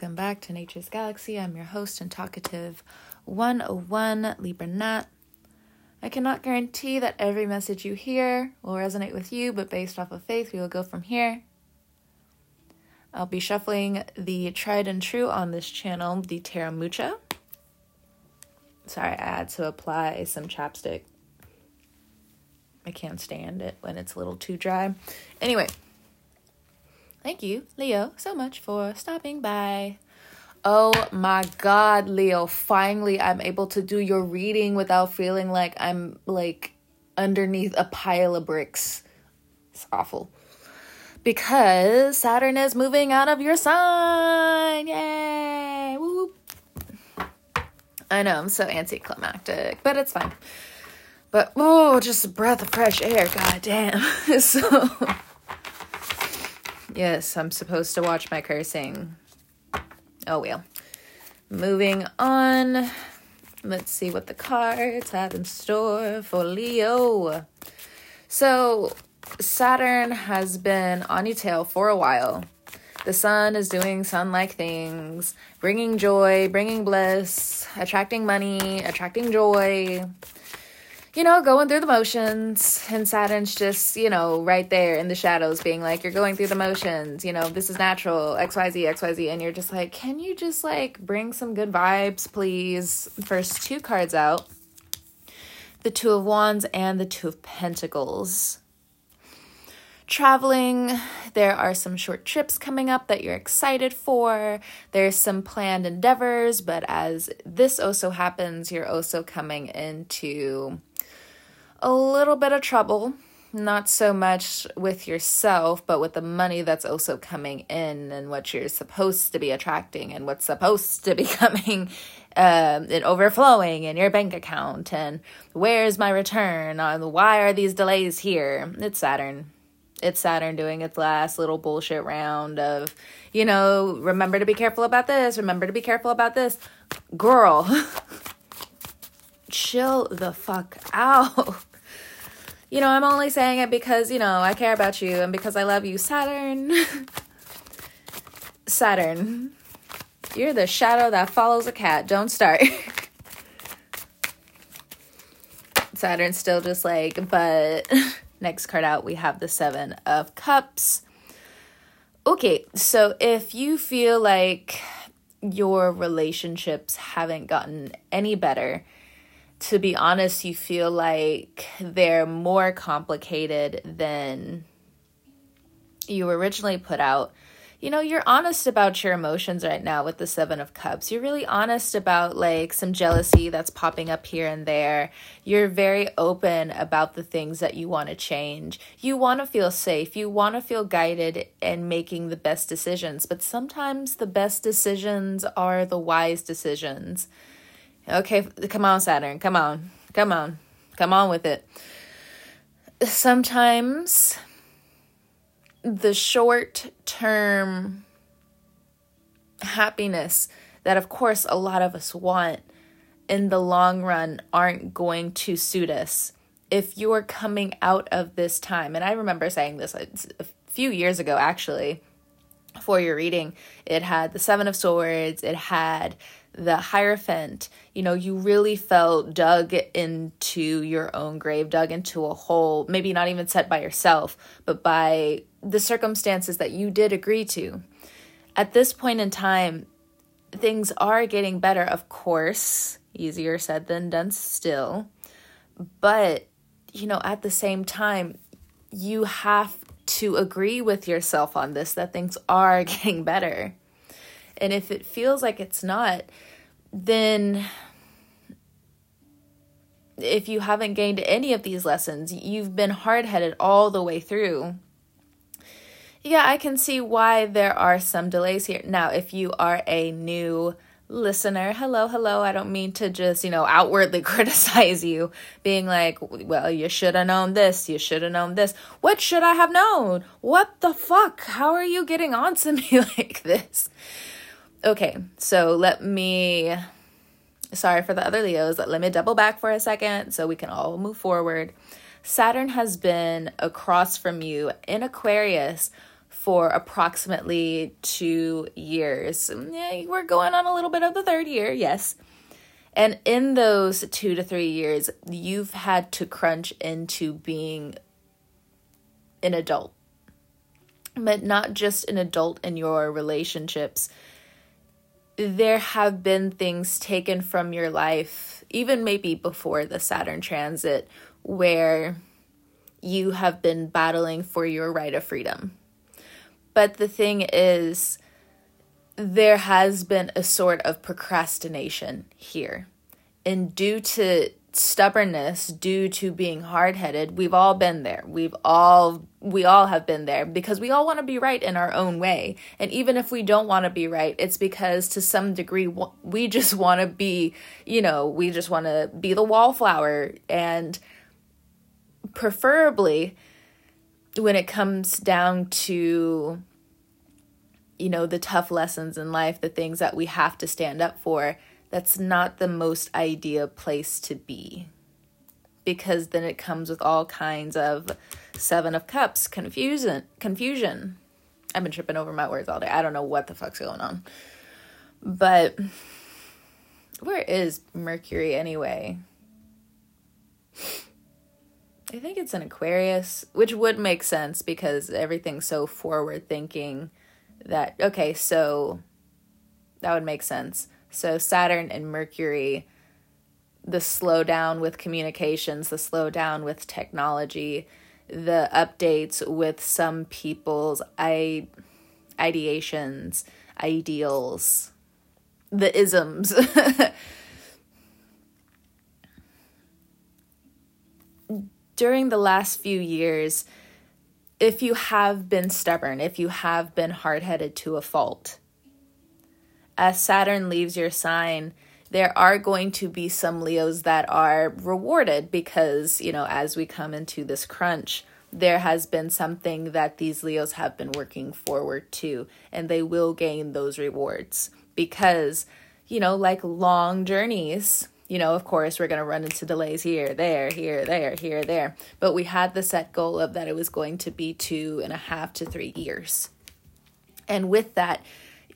Welcome back to Nature's Galaxy. I'm your host and talkative 101 Libra Nat. I cannot guarantee that every message you hear will resonate with you, but based off of faith, we will go from here. I'll be shuffling the tried and true on this channel, the Tarot Mucha. Sorry, I had to apply some chapstick. I can't stand it when it's a little too dry. Anyway, thank you, Leo, so much for stopping by. Oh my God, Leo, finally I'm able to do your reading without feeling like I'm like underneath a pile of bricks. It's awful. Because Saturn is moving out of your sign. Yay! I know, I'm so anticlimactic, but it's fine. But oh, just a breath of fresh air, god damn. so Yes, I'm supposed to watch my cursing. Oh well. Moving on. Let's see what the cards have in store for Leo. So, Saturn has been on your tail for a while. The sun is doing sun like things, bringing joy, bringing bliss, attracting money, attracting joy, you know, going through the motions. And Saturn's just, you know, right there in the shadows being like, you're going through the motions, you know, this is natural, XYZ, XYZ. And you're just like, can you just like bring some good vibes, please? First two cards out the Two of Wands and the Two of Pentacles. Traveling, there are some short trips coming up that you're excited for. There's some planned endeavors, but as this also happens, you're also coming into a little bit of trouble, not so much with yourself, but with the money that's also coming in and what you're supposed to be attracting and what's supposed to be coming um, and overflowing in your bank account. And where's my return? On why are these delays here? It's Saturn. It's Saturn doing its last little bullshit round of, you know, remember to be careful about this, remember to be careful about this. Girl, chill the fuck out you know, I'm only saying it because, you know, I care about you and because I love you. Saturn. Saturn. You're the shadow that follows a cat. Don't start. Saturn's still just like, but next card out, we have the Seven of Cups. Okay, so if you feel like your relationships haven't gotten any better, to be honest, you feel like they're more complicated than you originally put out. You know, you're honest about your emotions right now with the Seven of Cups. You're really honest about like some jealousy that's popping up here and there. You're very open about the things that you want to change. You want to feel safe. You want to feel guided and making the best decisions. But sometimes the best decisions are the wise decisions. Okay, come on, Saturn. Come on. Come on. Come on with it. Sometimes the short term happiness that, of course, a lot of us want in the long run aren't going to suit us. If you're coming out of this time, and I remember saying this uh, a few years ago actually for your reading, it had the Seven of Swords, it had the Hierophant, you know, you really felt dug into your own grave, dug into a hole, maybe not even set by yourself, but by the circumstances that you did agree to. At this point in time, things are getting better, of course, easier said than done still. But, you know, at the same time, you have to agree with yourself on this that things are getting better. And if it feels like it's not, then if you haven't gained any of these lessons, you've been hard headed all the way through. Yeah, I can see why there are some delays here. Now, if you are a new listener, hello, hello, I don't mean to just, you know, outwardly criticize you, being like, well, you should have known this, you should have known this. What should I have known? What the fuck? How are you getting on to me like this? Okay, so let me sorry for the other Leos, let me double back for a second so we can all move forward. Saturn has been across from you in Aquarius for approximately two years. We're going on a little bit of the third year, yes. And in those two to three years, you've had to crunch into being an adult, but not just an adult in your relationships. There have been things taken from your life, even maybe before the Saturn transit, where you have been battling for your right of freedom. But the thing is, there has been a sort of procrastination here. And due to stubbornness, due to being hard-headed, we've all been there. We've all we all have been there because we all want to be right in our own way. And even if we don't want to be right, it's because to some degree we just want to be, you know, we just want to be the wallflower and preferably when it comes down to you know, the tough lessons in life, the things that we have to stand up for, that's not the most ideal place to be. Because then it comes with all kinds of seven of cups, confusion, confusion. I've been tripping over my words all day. I don't know what the fuck's going on. But where is Mercury anyway? I think it's an Aquarius, which would make sense because everything's so forward thinking that okay, so that would make sense. So Saturn and Mercury, the slowdown with communications, the slowdown with technology, the updates with some people's I- ideations, ideals, the isms. During the last few years, if you have been stubborn, if you have been hard headed to a fault, as Saturn leaves your sign, there are going to be some Leos that are rewarded because, you know, as we come into this crunch, there has been something that these Leos have been working forward to, and they will gain those rewards because, you know, like long journeys, you know, of course, we're going to run into delays here, there, here, there, here, there. But we had the set goal of that it was going to be two and a half to three years. And with that,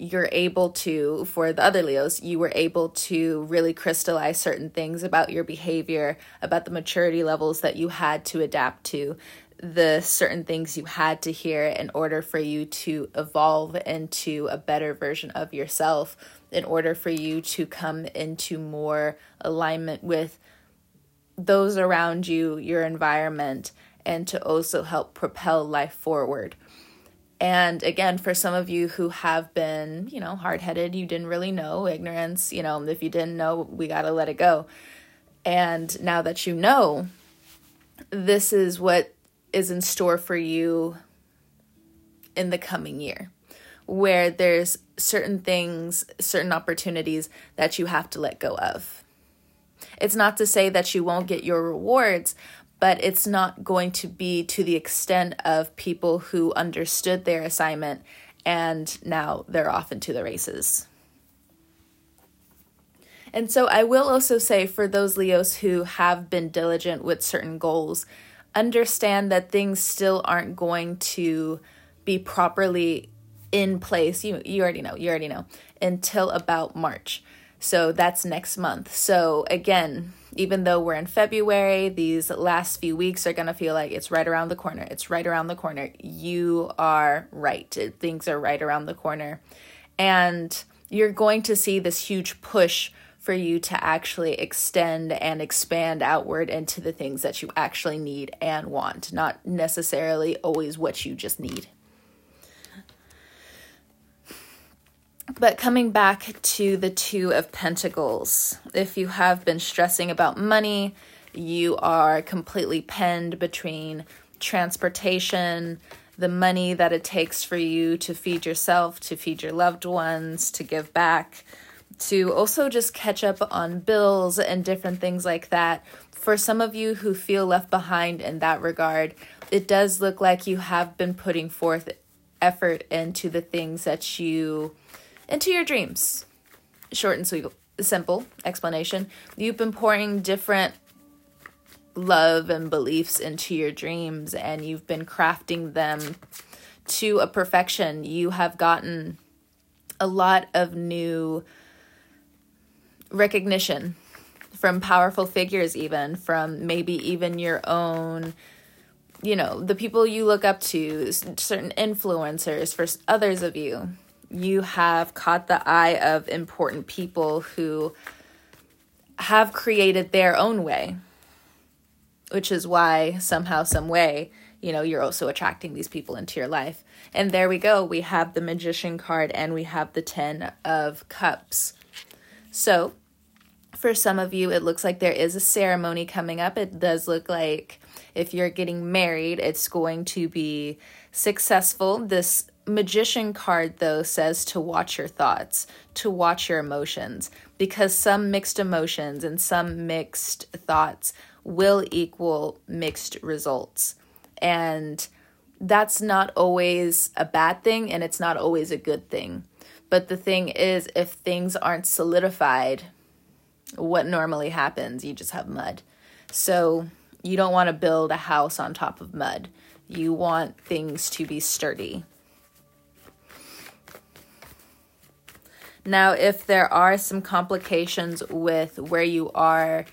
you're able to, for the other Leos, you were able to really crystallize certain things about your behavior, about the maturity levels that you had to adapt to, the certain things you had to hear in order for you to evolve into a better version of yourself in order for you to come into more alignment with those around you, your environment, and to also help propel life forward. And again, for some of you who have been, you know, hard headed, you didn't really know, ignorance, you know, if you didn't know, we got to let it go. And now that you know, this is what is in store for you in the coming year where there's certain things, certain opportunities that you have to let go of. It's not to say that you won't get your rewards, but it's not going to be to the extent of people who understood their assignment and now they're off into the races. And so I will also say for those Leos who have been diligent with certain goals, understand that things still aren't going to be properly in place. You you already know. You already know until about March. So that's next month. So again, even though we're in February, these last few weeks are going to feel like it's right around the corner. It's right around the corner. You are right. Things are right around the corner. And you're going to see this huge push for you to actually extend and expand outward into the things that you actually need and want, not necessarily always what you just need. But coming back to the Two of Pentacles, if you have been stressing about money, you are completely penned between transportation, the money that it takes for you to feed yourself, to feed your loved ones, to give back, to also just catch up on bills and different things like that. For some of you who feel left behind in that regard, it does look like you have been putting forth effort into the things that you into your dreams. Short and sweet, simple explanation. You've been pouring different love and beliefs into your dreams, and you've been crafting them to a perfection. You have gotten a lot of new recognition from powerful figures, even from maybe even your own, you know, the people you look up to, certain influencers, for others of you. You have caught the eye of important people who have created their own way, which is why somehow, some way, you know, you're also attracting these people into your life. And there we go. We have the magician card and we have the 10 of cups. So, for some of you, it looks like there is a ceremony coming up. It does look like if you're getting married, it's going to be successful. This magician card, though, says to watch your thoughts, to watch your emotions, because some mixed emotions and some mixed thoughts will equal mixed results. And that's not always a bad thing and it's not always a good thing. But the thing is, if things aren't solidified, what normally happens? You just have mud. So you don't want to build a house on top of mud. You want things to be sturdy. Now, if there are some complications with where you are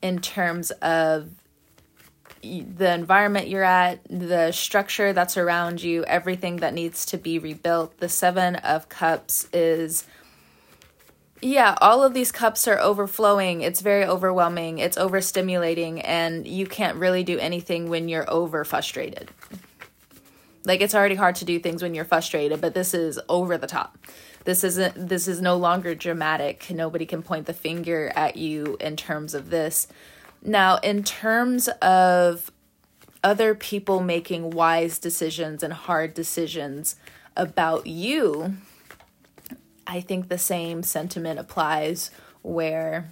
in terms of the environment you're at, the structure that's around you, everything that needs to be rebuilt, the Seven of Cups is yeah, all of these cups are overflowing. It's very overwhelming. It's overstimulating, and you can't really do anything when you're over frustrated. Like it's already hard to do things when you're frustrated, but this is over the top. This isn't this is no longer dramatic. Nobody can point the finger at you in terms of this. Now, in terms of other people making wise decisions and hard decisions about you, I think the same sentiment applies where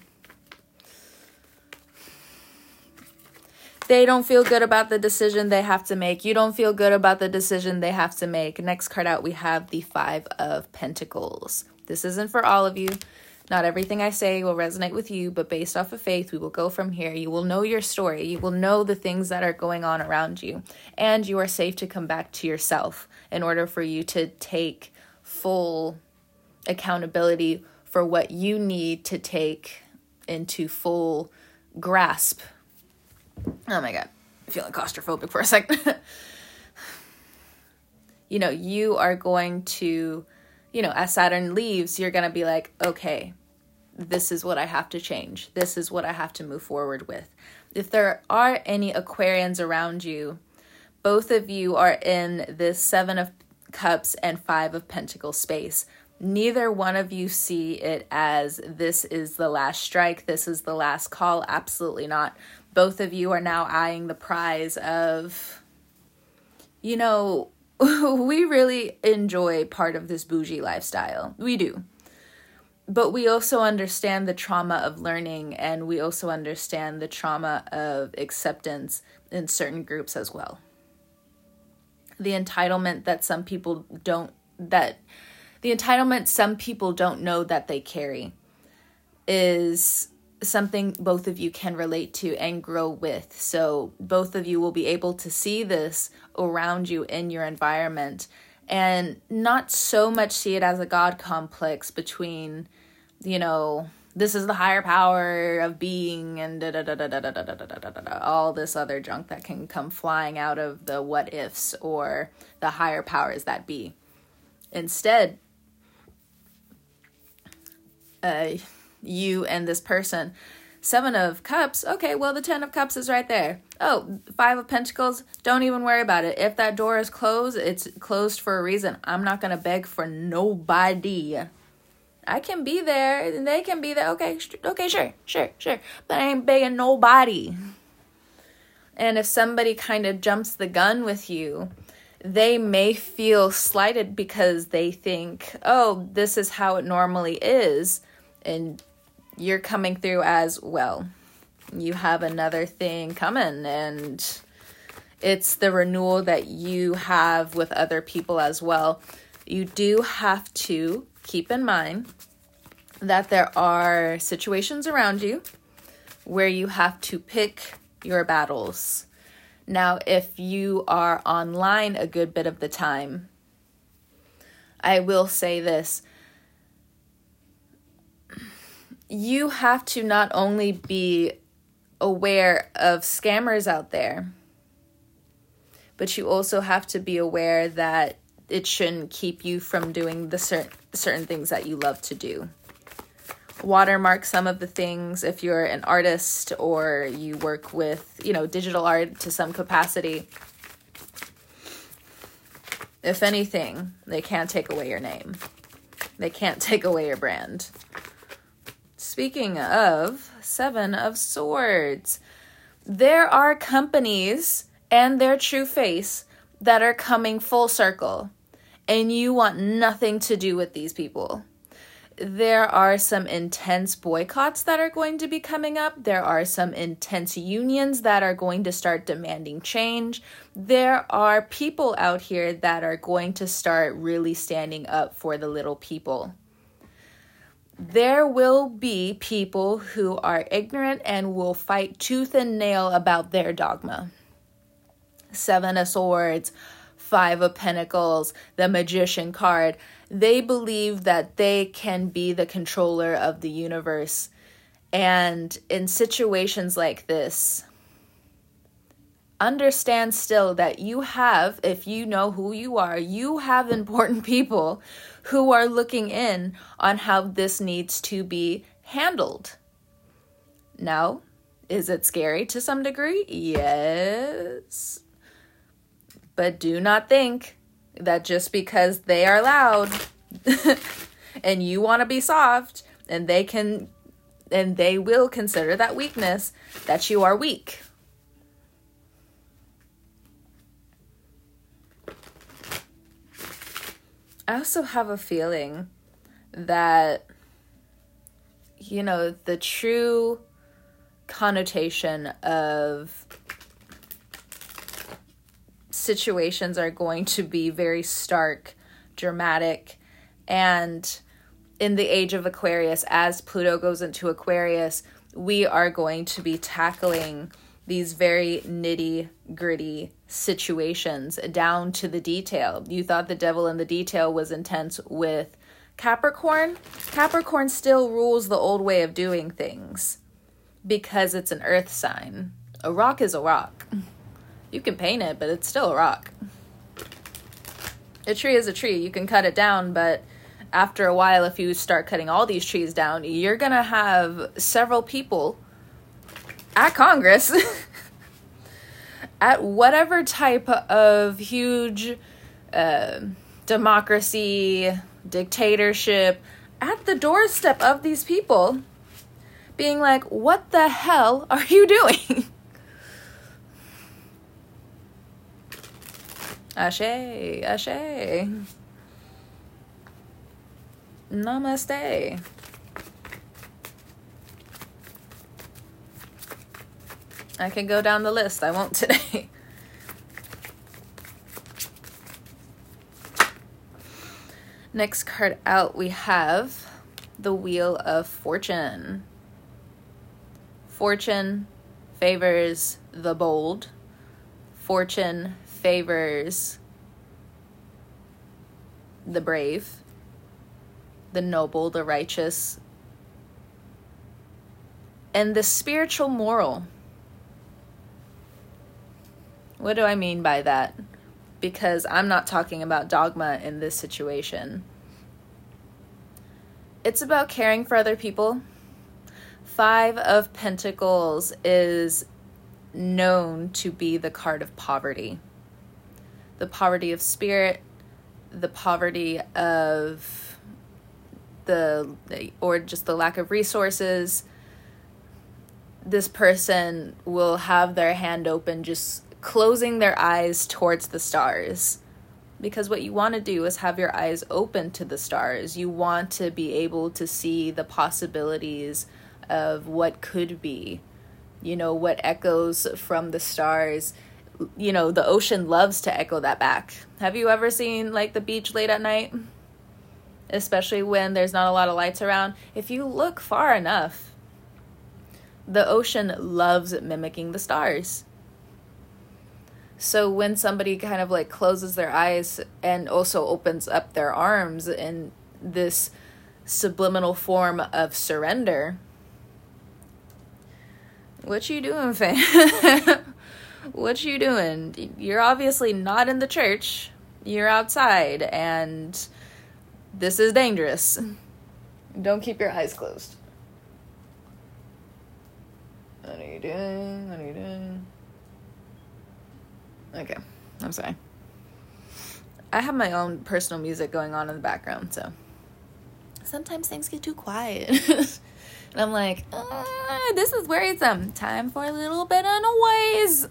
they don't feel good about the decision they have to make. You don't feel good about the decision they have to make. Next card out, we have the Five of Pentacles. This isn't for all of you. Not everything I say will resonate with you, but based off of faith, we will go from here. You will know your story. You will know the things that are going on around you. And you are safe to come back to yourself in order for you to take full accountability for what you need to take into full grasp. Oh my god, I'm feeling claustrophobic for a second. you know, you are going to, you know, as Saturn leaves, you're going to be like, okay, this is what I have to change. This is what I have to move forward with. If there are any Aquarians around you, both of you are in this Seven of Cups and Five of Pentacles space neither one of you see it as this is the last strike, this is the last call. Absolutely not. Both of you are now eyeing the prize of, you know, we really enjoy part of this bougie lifestyle. We do. But we also understand the trauma of learning and we also understand the trauma of acceptance in certain groups as well. The entitlement that some people don't, that the entitlement some people don't know that they carry is something both of you can relate to and grow with. So, both of you will be able to see this around you in your environment and not so much see it as a God complex between, you know, this is the higher power of being and da da da all this other junk that can come flying out of the what ifs or the higher powers that be. Instead, uh, you and this person. Seven of Cups, okay, well, the Ten of Cups is right there. Oh, Five of Pentacles, don't even worry about it. If that door is closed, it's closed for a reason. I'm not going to beg for nobody. I can be there and they can be there. Okay, okay, sure, sure, sure. But I ain't begging nobody. And if somebody kind of jumps the gun with you, they may feel slighted because they think, oh, this is how it normally is and you're coming through as well. You have another thing coming, and it's the renewal that you have with other people as well. You do have to keep in mind that there are situations around you where you have to pick your battles. Now, if you are online a good bit of the time, I will say this. You have to not only be aware of scammers out there, but you also have to be aware that it shouldn't keep you from doing the certain certain things that you love to do. Watermark some of the things if you're an artist or you work with, you know, digital art to some capacity. If anything, they can't take away your name. They can't take away your brand. Speaking of Seven of Swords, there are companies and their true face that are coming full circle, and you want nothing to do with these people. There are some intense boycotts that are going to be coming up. There are some intense unions that are going to start demanding change. There are people out here that are going to start really standing up for the little people there will be people who are ignorant and will fight tooth and nail about their dogma. Seven of Swords, Five of Pentacles, the Magician card. They believe that they can be the controller of the universe. And in situations like this, understand still that you have, if you know who you are, you have important people who are looking in on how this needs to be handled. Now, is it scary to some degree? Yes. But do not think that just because they are loud and you want to be soft and they can and they will consider that weakness that you are weak. I also have a feeling that you know the true connotation of situations are going to be very stark, dramatic, and in the age of Aquarius, as Pluto goes into Aquarius, we are going to be tackling these very nitty gritty situations down to the detail. You thought the devil in the detail was intense with Capricorn. Capricorn still rules the old way of doing things because it's an earth sign. A rock is a rock. You can paint it, but it's still a rock. A tree is a tree. You can cut it down, but after a while, if you start cutting all these trees down, you're going to have several people at Congress, at whatever type of huge uh, democracy, dictatorship, at the doorstep of these people, being like, what the hell are you doing? Ashe, Ashe. Namaste. I can go down the list. I won't today. Next card out, we have the Wheel of Fortune. Fortune favors the bold. Fortune favors the brave, the noble, the righteous, and the spiritual moral. What do I mean by that? Because I'm not talking about dogma in this situation. It's about caring for other people. Five of Pentacles is known to be the card of poverty the poverty of spirit, the poverty of the or just the lack of resources this person will have their hand open just closing their eyes towards the stars because what you want to do is have your eyes open to the stars you want to be able to see the possibilities of what could be you know what echoes from the stars you know, the ocean loves to echo that back. Have you ever seen like the beach late at night? Especially when there's not a lot of lights around. If you look far enough, the ocean loves mimicking the stars. So when somebody kind of like closes their eyes and also opens up their arms in this subliminal form of surrender, what you doing, fam? what you doing? You're obviously not in the church. You're outside and this is dangerous. Don't keep your eyes closed. What are you doing? What are you doing? Okay, I'm sorry. I have my own personal music going on in the background, so sometimes things get too quiet. and I'm like, uh, this is worrisome. Time for a little bit of noise.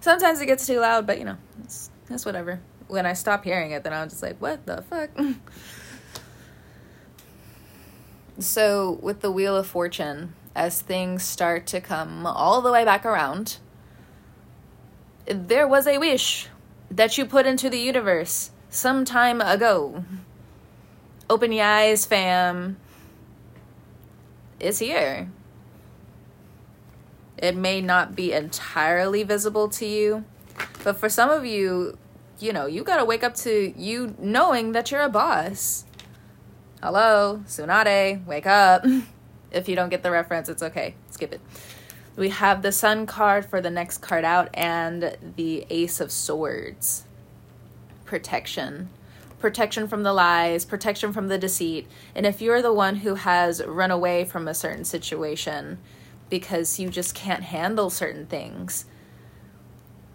Sometimes it gets too loud, but you know, it's, it's whatever. When I stop hearing it, then I'm just like, what the fuck? so, with the Wheel of Fortune, as things start to come all the way back around, there was a wish that you put into the universe some time ago. Open your eyes, fam. It's here. It may not be entirely visible to you, but for some of you, you know, you gotta wake up to you knowing that you're a boss. Hello, Tsunade, wake up. if you don't get the reference, it's okay. Skip it. We have the Sun card for the next card out and the Ace of Swords. Protection. Protection from the lies, protection from the deceit. And if you're the one who has run away from a certain situation because you just can't handle certain things,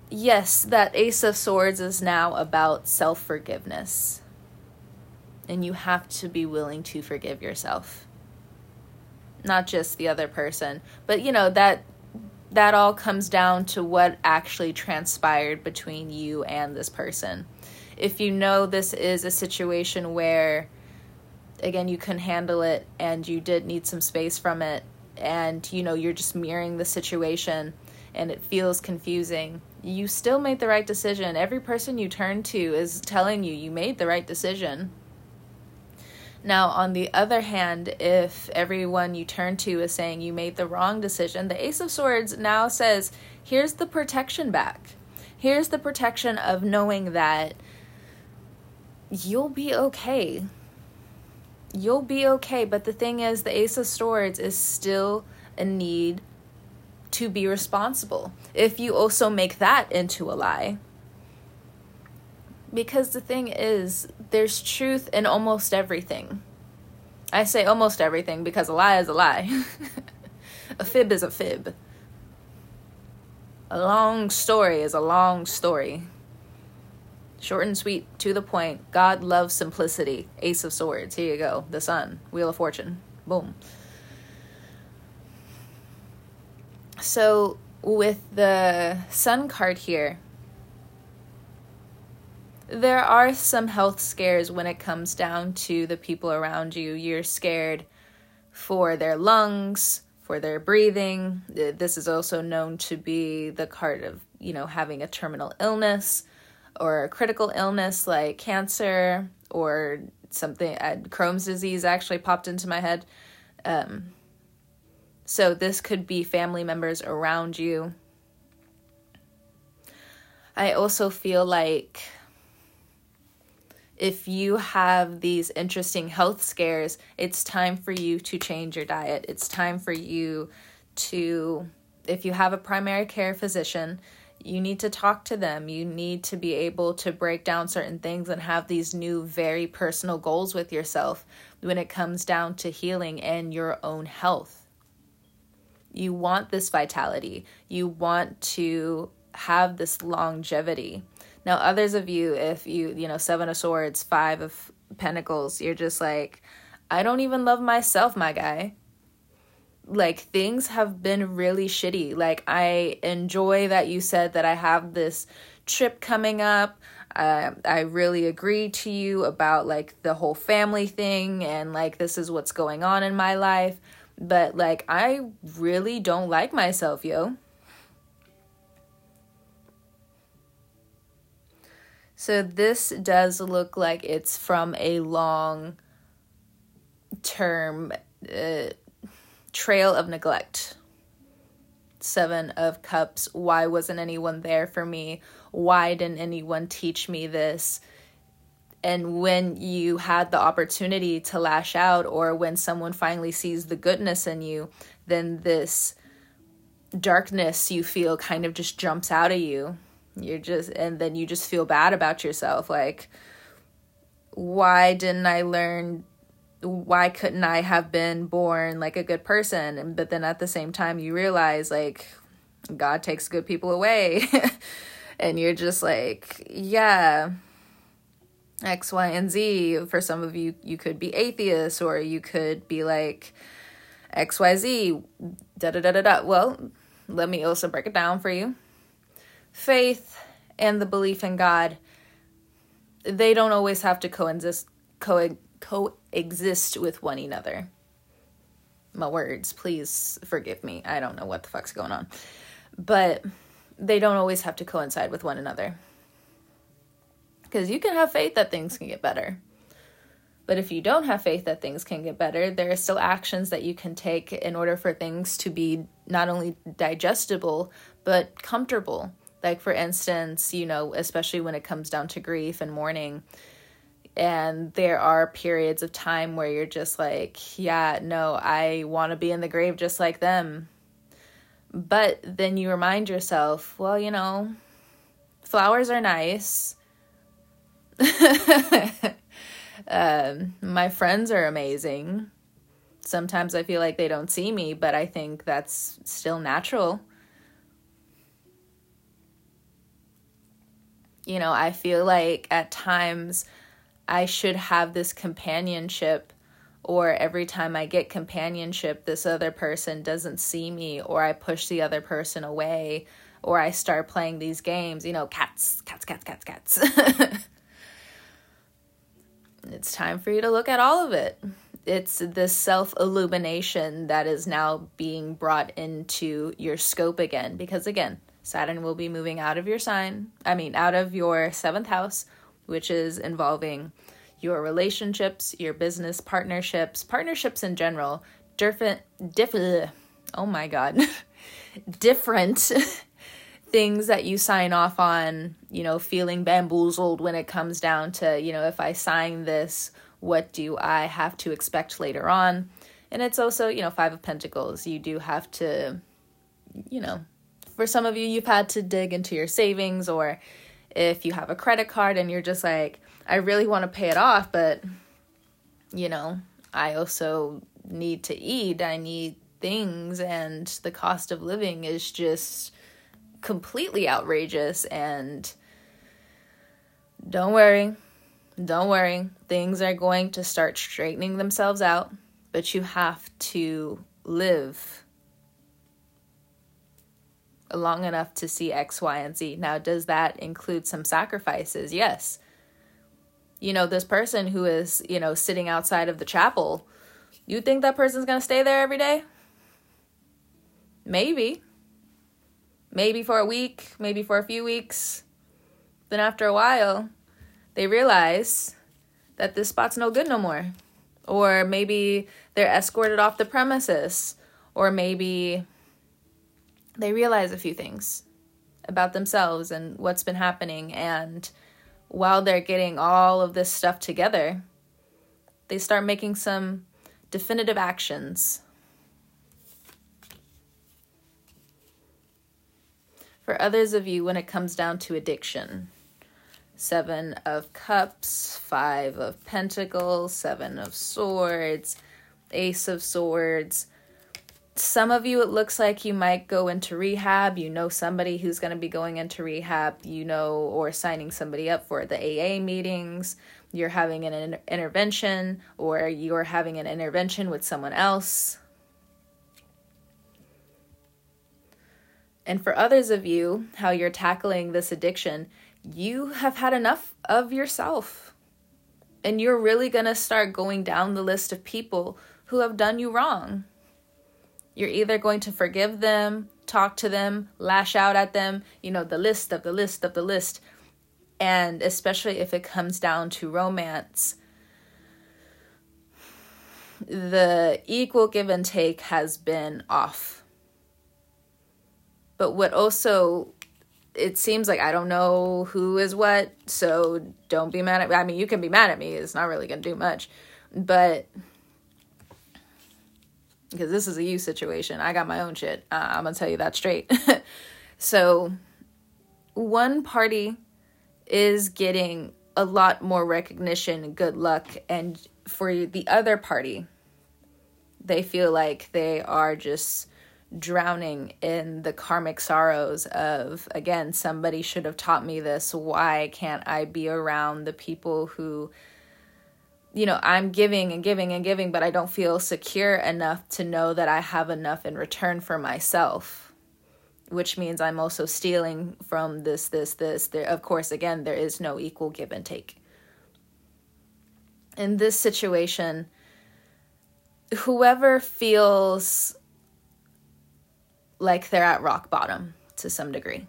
yes, that Ace of Swords is now about self forgiveness. And you have to be willing to forgive yourself. Not just the other person, but you know, that that all comes down to what actually transpired between you and this person. If you know this is a situation where, again, you couldn't handle it and you did need some space from it, and you know, you're just mirroring the situation and it feels confusing, you still made the right decision. Every person you turn to is telling you you made the right decision. Now, on the other hand, if everyone you turn to is saying you made the wrong decision, the Ace of Swords now says, here's the protection back. Here's the protection of knowing that you'll be okay. You'll be okay. But the thing is, the Ace of Swords is still a need to be responsible. If you also make that into a lie, because the thing is, there's truth in almost everything. I say almost everything because a lie is a lie. a fib is a fib. A long story is a long story. Short and sweet, to the point. God loves simplicity. Ace of Swords. Here you go. The Sun. Wheel of Fortune. Boom. So, with the Sun card here, there are some health scares when it comes down to the people around you. You're scared for their lungs, for their breathing. This is also known to be the card of, you know, having a terminal illness or a critical illness like cancer or something. Uh, Crohn's disease actually popped into my head. Um, so this could be family members around you. I also feel like if you have these interesting health scares, it's time for you to change your diet. It's time for you to, if you have a primary care physician, you need to talk to them. You need to be able to break down certain things and have these new, very personal goals with yourself when it comes down to healing and your own health. You want this vitality, you want to have this longevity now, others of you, if you, you know, Seven of Swords, Five of Pentacles, you're just like, I don't even love myself, my guy. Like, things have been really shitty. Like, I enjoy that you said that I have this trip coming up. Uh, I really agree to you about like the whole family thing and like this is what's going on in my life. But like, I really don't like myself, yo. So this does look like it's from a long term uh, trail of neglect. Seven of Cups. Why wasn't anyone there for me? why didn't anyone teach me this? And when you had the opportunity to lash out, or when someone finally sees the goodness in you, then this darkness you feel kind of just jumps out of you. You're just, and then you just feel bad about yourself. Like, why didn't I learn? Why couldn't I have been born like a good person? And, but then at the same time, you realize, like, God takes good people away. and you're just like, yeah, X, Y, and Z. For some of you, you could be atheists or you could be like X, Y, Z, da da da da da. Well, let me also break it down for you. Faith and the belief in God, they don't always have to coexist, co- coexist with one another. My words, please forgive me. I don't know what the fuck's going on. But they don't always have to coincide with one another. Because you can have faith that things can get better. But if you don't have faith that things can get better, there are still actions that you can take in order for things to be not only digestible, but comfortable. Like, for instance, you know, especially when it comes down to grief and mourning, and there are periods of time where you're just like, yeah, no, I want to be in the grave just like them. But then you remind yourself, well, you know, flowers are nice. um, my friends are amazing. Sometimes I feel like they don't see me, but I think that's still natural. You know, I feel like at times I should have this companionship or every time I get companionship, this other person doesn't see me, or I push the other person away, or I start playing these games, you know, cats, cats, cats, cats, cats. it's time for you to look at all of it. It's this self illumination that is now being brought into your scope again, because again, Saturn will be moving out of your sign, I mean, out of your seventh house, which is involving your relationships, your business partnerships, partnerships in general, different, different, oh my God, different things that you sign off on, you know, feeling bamboozled when it comes down to, you know, if I sign this, what do I have to expect later on? And it's also, you know, Five of Pentacles. You do have to, you know, for some of you, you've had to dig into your savings, or if you have a credit card and you're just like, I really want to pay it off, but you know, I also need to eat. I need things and the cost of living is just completely outrageous and don't worry. Don't worry. Things are going to start straightening themselves out, but you have to live long enough to see X, Y, and Z. Now, does that include some sacrifices? Yes you know, this person who is, you know, sitting outside of the chapel, you think that person's going to stay there every day? Maybe. Maybe for a week, maybe for a few weeks. Then after a while, they realize that this spot's no good no more. Or maybe they're escorted off the premises. Or maybe they realize a few things about themselves and what's been happening and while they're getting all of this stuff together, they start making some definitive actions. For others of you, when it comes down to addiction, Seven of Cups, Five of Pentacles, Seven of Swords, Ace of Swords, some of you it looks like you might go into rehab. You know somebody who's going to be going into rehab you know or signing somebody up for the aa meetings. You're having an inter- intervention or you're having an intervention with someone else. And for others of you how you're tackling this addiction you have had enough of yourself. And you're really going to start going down the list of people who have done you wrong you're either going to forgive them, talk to them, lash out at them, you know, the list of the list of the list. And especially if it comes down to romance, the equal give and take has been off. But what also it seems like I don't know who is what, so don't be mad at me. I mean, you can be mad at me. It's not really going to do much. But because this is a you situation, I got my own shit. Uh, I'm to tell you that straight. so one party is getting a lot more recognition good luck and for the other party they feel like they are just drowning in the karmic sorrows of again somebody should have taught me this why can't i be around the people who you know i'm giving and giving and giving but i don't feel secure enough to know that i have enough in return for myself which means i'm also stealing from this this this there of course again there is no equal give and take in this situation whoever feels like they're at rock bottom to some degree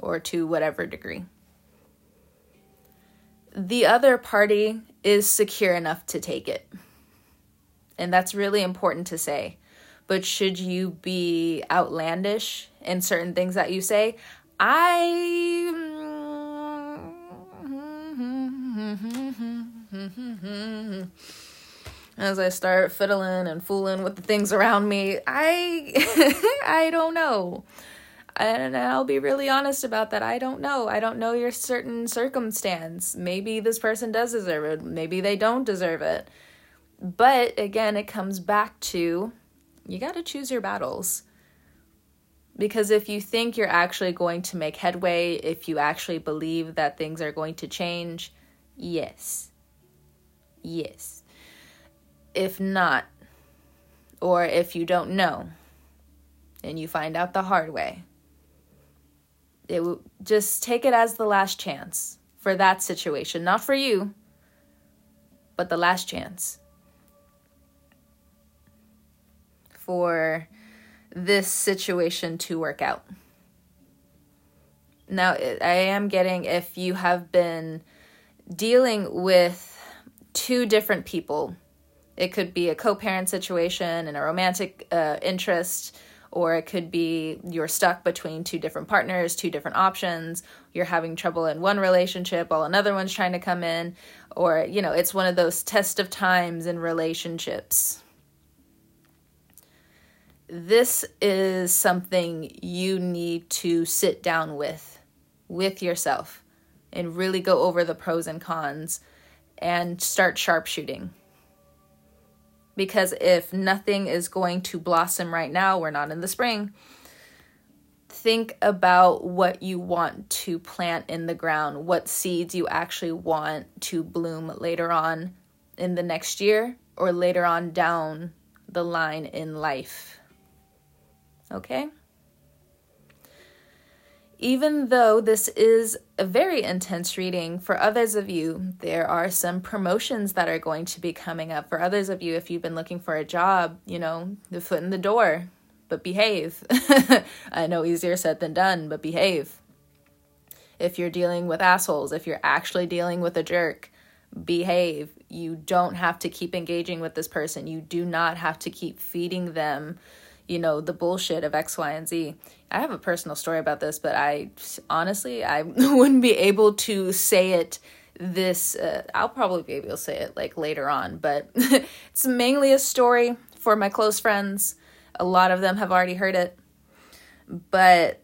or to whatever degree. The other party is secure enough to take it. And that's really important to say. But should you be outlandish in certain things that you say? I. as I start fiddling and fooling with the things around me, I I don't know. And I'll be really honest about that. I don't know. I don't know your certain circumstance. Maybe this person does deserve it. Maybe they don't deserve it. But again, it comes back to you got to choose your battles. Because if you think you're actually going to make headway, if you actually believe that things are going to change, yes. Yes if not, or if you don't know and you find out the hard way, it will just take it as the last chance for that situation, not for you, but the last chance. For this situation to work out. Now, I am getting if you have been dealing with two different people. It could be a co parent situation and a romantic uh, interest, or it could be you're stuck between two different partners, two different options. You're having trouble in one relationship while another one's trying to come in, or, you know, it's one of those test of times in relationships. This is something you need to sit down with, with yourself, and really go over the pros and cons and start sharpshooting because if nothing is going to blossom right now, we're not in the spring. Think about what you want to plant in the ground, what seeds you actually want to bloom later on in the next year or later on down the line in life. Okay? Even though this is a very intense reading, for others of you, there are some promotions that are going to be coming up. For others of you, if you've been looking for a job, you know, the foot in the door, but behave. I know easier said than done, but behave. If you're dealing with assholes, if you're actually dealing with a jerk, behave. You don't have to keep engaging with this person. You do not have to keep feeding them you know, the bullshit of X, Y, and Z. I have a personal story about this, but I honestly, I wouldn't be able to say it this uh, I'll probably be able to say it like later on, but it's mainly a story for my close friends. A lot of them have already heard it. But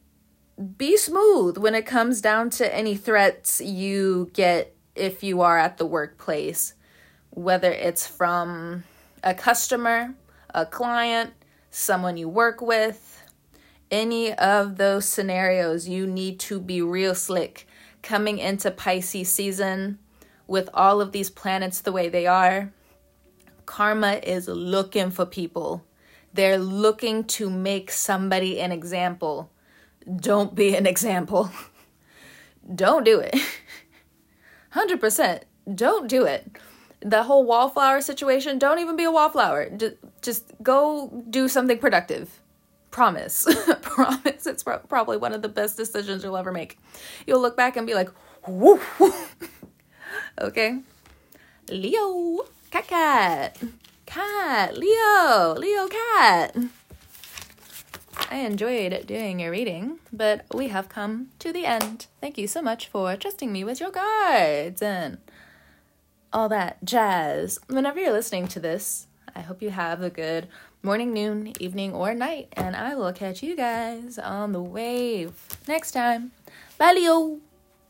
be smooth when it comes down to any threats you get if you are at the workplace, whether it's from a customer, a client, someone you work with, any of those scenarios, you need to be real slick. Coming into Pisces season with all of these planets the way they are, karma is looking for people. They're looking to make somebody an example. Don't be an example. Don't do it. 100%. Don't do it the whole wallflower situation, don't even be a wallflower. Just, go do something productive. Promise. Promise. It's pro- probably one of the best decisions you'll ever make. You'll look back and be like, whoo. okay. Leo. Cat cat. Cat. Leo. Leo cat. I enjoyed doing your reading, but we have come to the end. Thank you so much for trusting me with your guides and all that jazz. Whenever you're listening to this, I hope you have a good morning, noon, evening, or night, and I will catch you guys on the wave next time. Bye, Leo!